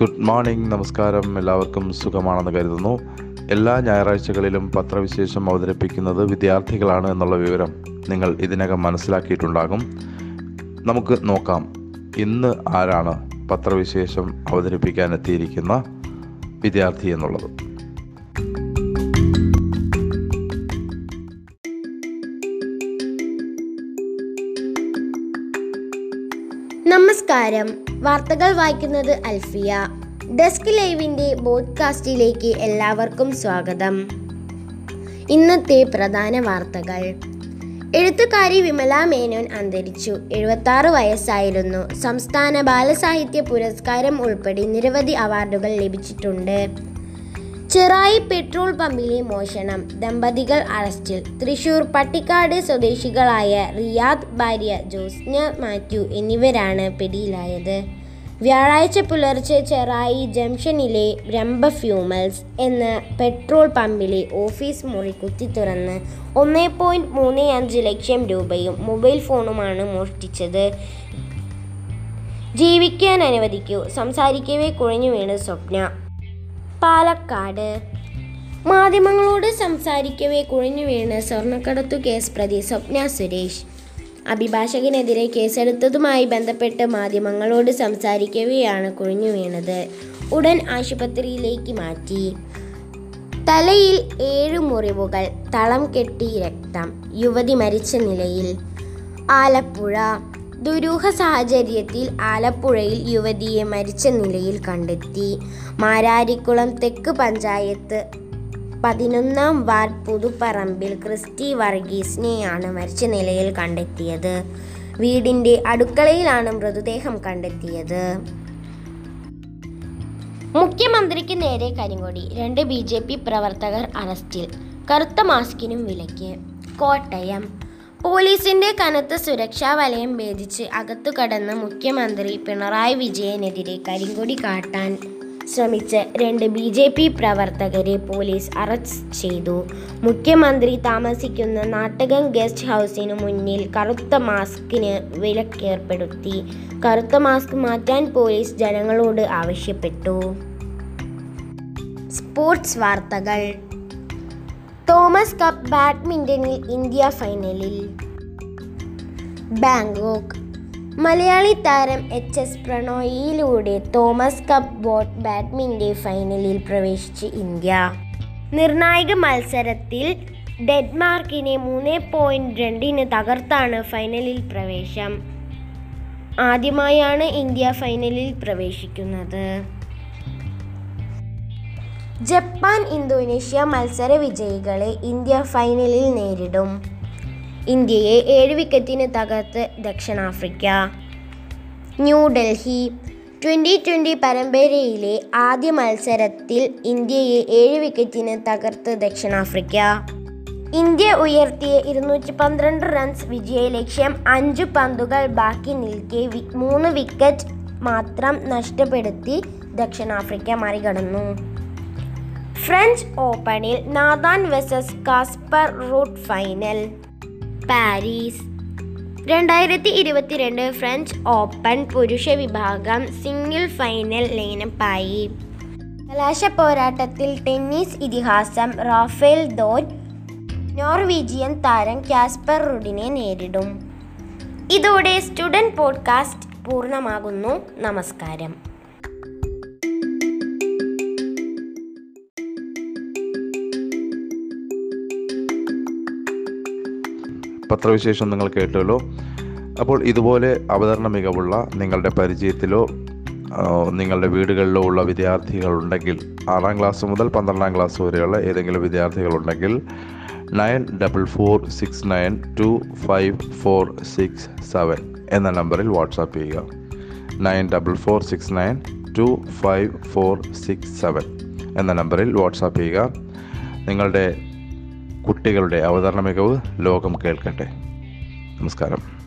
Good morning നമസ്കാരം. എല്ലാവർക്കും സുഖമാണെന്ന് കരുതുന്നു. എല്ലാ ഞായറാഴ്ചകളിലും പത്രവിശേഷം അവതരിപ്പിക്കുന്നത് വിദ്യാർത്ഥികളാണ് എന്നുള്ള വിവരം നിങ്ങൾ ഇതിനകം മനസ്സിലാക്കിയിട്ടുണ്ടാകും. നമുക്ക് നോക്കാം. ഇന്ന് ആരാണ് പത്രവിശേഷം അവതരിപ്പിക്കാൻ എത്തിയിരിക്കുന്ന വിദ്യാർത്ഥി എന്നുള്ളത്? നമസ്കാരം. വാർത്തകൾ വായിക്കുന്നത് അൽഫിയ. ഡെസ്ക് ലൈവിന്റെ ബോഡ്കാസ്റ്റിലേക്ക് എല്ലാവർക്കും സ്വാഗതം. ഇന്നത്തെ പ്രധാന വാർത്തകൾ. എഴുത്തുകാരി വിമല മേനോൻ അന്തരിച്ചു. എഴുപത്തി ആറ് വയസ്സായിരുന്നു. സംസ്ഥാന ബാലസാഹിത്യ പുരസ്കാരം ഉൾപ്പെടെ നിരവധി അവാർഡുകൾ ലഭിച്ചിട്ടുണ്ട്. ചെറായി പെട്രോൾ പമ്പിലെ മോഷണം ദമ്പതികൾ അറസ്റ്റിൽ. തൃശൂർ പട്ടിക്കാട് സ്വദേശികളായ റിയാദ് ഭാര്യ ജോസ്ന മാത്യു എന്നിവരാണ് പിടിയിലായത്. വ്യാഴാഴ്ച പുലർച്ചെ ചെറായി ജംഗ്ഷനിലെ രംഭ ഫ്യൂമൽസ് എന്ന പെട്രോൾ പമ്പിലെ ഓഫീസ് മുറി കുത്തിത്തുറന്ന് ഒന്നേ പോയിന്റ് മൂന്ന് അഞ്ച് ലക്ഷം രൂപയും മൊബൈൽ ഫോണുമാണ് മോഷ്ടിച്ചത്. ജീവിക്കാൻ അനുവദിക്കൂ. സംസാരിക്കവേ കുഴഞ്ഞു വീണ് സ്വപ്ന. പാലക്കാട്. മാധ്യമങ്ങളോട് സംസാരിക്കവേ കുഴഞ്ഞു വീണ് സ്വർണക്കടത്തു കേസ് പ്രതി സ്വപ്ന സുരേഷ്. അഭിഭാഷകനെതിരെ കേസെടുത്തതുമായി ബന്ധപ്പെട്ട് മാധ്യമങ്ങളോട് സംസാരിക്കവെയാണ് കുഴഞ്ഞു വീണത്. ഉടൻ ആശുപത്രിയിലേക്ക് മാറ്റി. തലയിൽ ഏഴ് മുറിവുകൾ തളം കെട്ടി രക്തം യുവതി മരിച്ച നിലയിൽ. ആലപ്പുഴ. ദുരൂഹ സാഹചര്യത്തിൽ ആലപ്പുഴയിൽ യുവതിയെ മരിച്ച നിലയിൽ കണ്ടെത്തി. മാരാരിക്കുളം തെക്ക് പഞ്ചായത്ത് പതിനൊന്നാം വാർഡ് പുതുപ്പറമ്പിൽ ക്രിസ്റ്റി വർഗീസിനെയാണ് മരിച്ച നിലയിൽ കണ്ടെത്തിയത്. വീടിന്റെ അടുക്കളയിലാണ് മൃതദേഹം കണ്ടെത്തിയത്. മുഖ്യമന്ത്രിക്ക് നേരെ കരിങ്കൊടി. രണ്ട് ബി ജെ പി പ്രവർത്തകർ അറസ്റ്റിൽ. കറുത്ത മാസ്കിനും വിലയ്ക്ക് കോട്ടയം. പോലീസിന്റെ കനത്ത സുരക്ഷാ വലയം ഭേദിച്ച് അകത്തു കടന്ന മുഖ്യമന്ത്രി പിണറായി വിജയനെതിരെ കരിങ്കൊടി കാട്ടാൻ ശ്രമിച്ച രണ്ട് ബി ജെ പി പ്രവർത്തകരെ പോലീസ് അറസ്റ്റ് ചെയ്തു. മുഖ്യമന്ത്രി താമസിക്കുന്ന നാട്ടകം ഗസ്റ്റ് ഹൗസിനു മുന്നിൽ കറുത്ത മാസ്കിന് വിലക്കേർപ്പെടുത്തി. കറുത്ത മാസ്ക് മാറ്റാൻ പോലീസ് ജനങ്ങളോട് ആവശ്യപ്പെട്ടു. സ്പോർട്സ് വാർത്തകൾ. തോമസ് കപ്പ് ബാഡ്മിന്റണിൽ ഇന്ത്യ ഫൈനലിൽ. ബാങ്കോക്ക് മലയാളി താരം എച്ച് എസ് പ്രണോയിലൂടെ തോമസ് കപ്പ് ബോട്ട് ബാഡ്മിന്റൺ ഫൈനലിൽ പ്രവേശിച്ച് ഇന്ത്യ. നിർണായക മത്സരത്തിൽ ഡെൻമാർക്കിനെ മൂന്ന് പോയിന്റ് രണ്ടിന് തകർത്താണ് ഫൈനലിൽ പ്രവേശം. ആദ്യമായാണ് ഇന്ത്യ ഫൈനലിൽ പ്രവേശിക്കുന്നത്. ജപ്പാൻ ഇന്തോനേഷ്യ മത്സര വിജയികളെ ഇന്ത്യ ഫൈനലിൽ നേരിടും. ഇന്ത്യയെ ഏഴ് വിക്കറ്റിന് തകർത്ത് ദക്ഷിണാഫ്രിക്ക. ന്യൂഡൽഹി ട്വന്റി ട്വന്റി പരമ്പരയിലെ ആദ്യ മത്സരത്തിൽ ഇന്ത്യയെ ഏഴ് വിക്കറ്റിന് തകർത്ത് ദക്ഷിണാഫ്രിക്ക. ഇന്ത്യ ഉയർത്തിയ ഇരുന്നൂറ്റി പന്ത്രണ്ട് റൺസ് വിജയ ലക്ഷ്യം അഞ്ച് പന്തുകൾ ബാക്കി നിൽക്കെ മൂന്ന് വിക്കറ്റ് മാത്രം നഷ്ടപ്പെടുത്തി ദക്ഷിണാഫ്രിക്ക മറികടന്നു. ഫ്രഞ്ച് ഓപ്പണിൽ Nadal versus Casper Ruud final. Paris. രണ്ടായിരത്തി ഇരുപത്തിരണ്ട് ഫ്രഞ്ച് ഓപ്പൺ പുരുഷ വിഭാഗം സിംഗിൾ ഫൈനൽ ലൈനപ്പായി കലാശ പോരാട്ടത്തിൽ ടെന്നീസ് ഇതിഹാസം റാഫേൽ ദോൻ നോർവീജിയൻ താരം കാസ്പർ റുഡിനെ നേരിടും. ഇതോടെ സ്റ്റുഡന്റ് പോഡ്കാസ്റ്റ് പൂർണമാകുന്നു. നമസ്കാരം. പത്രവിശേഷം നിങ്ങൾ കേട്ടല്ലോ. അപ്പോൾ ഇതുപോലെ അവതരണ മികവുള്ള നിങ്ങളുടെ പരിചയത്തിലോ നിങ്ങളുടെ വീടുകളിലോ ഉള്ള വിദ്യാർത്ഥികളുണ്ടെങ്കിൽ ആറാം ക്ലാസ് മുതൽ പന്ത്രണ്ടാം ക്ലാസ് വരെയുള്ള ഏതെങ്കിലും വിദ്യാർത്ഥികളുണ്ടെങ്കിൽ nine double four six nine two five four six seven എന്ന നമ്പറിൽ വാട്സാപ്പ് ചെയ്യുക. Nine double four six nine two five four six seven എന്ന നമ്പറിൽ വാട്സാപ്പ് ചെയ്യുക. നിങ്ങളുടെ കുട്ടികളുടെ അവതരണ മികവ് ലോകം കേൾക്കട്ടെ. നമസ്കാരം.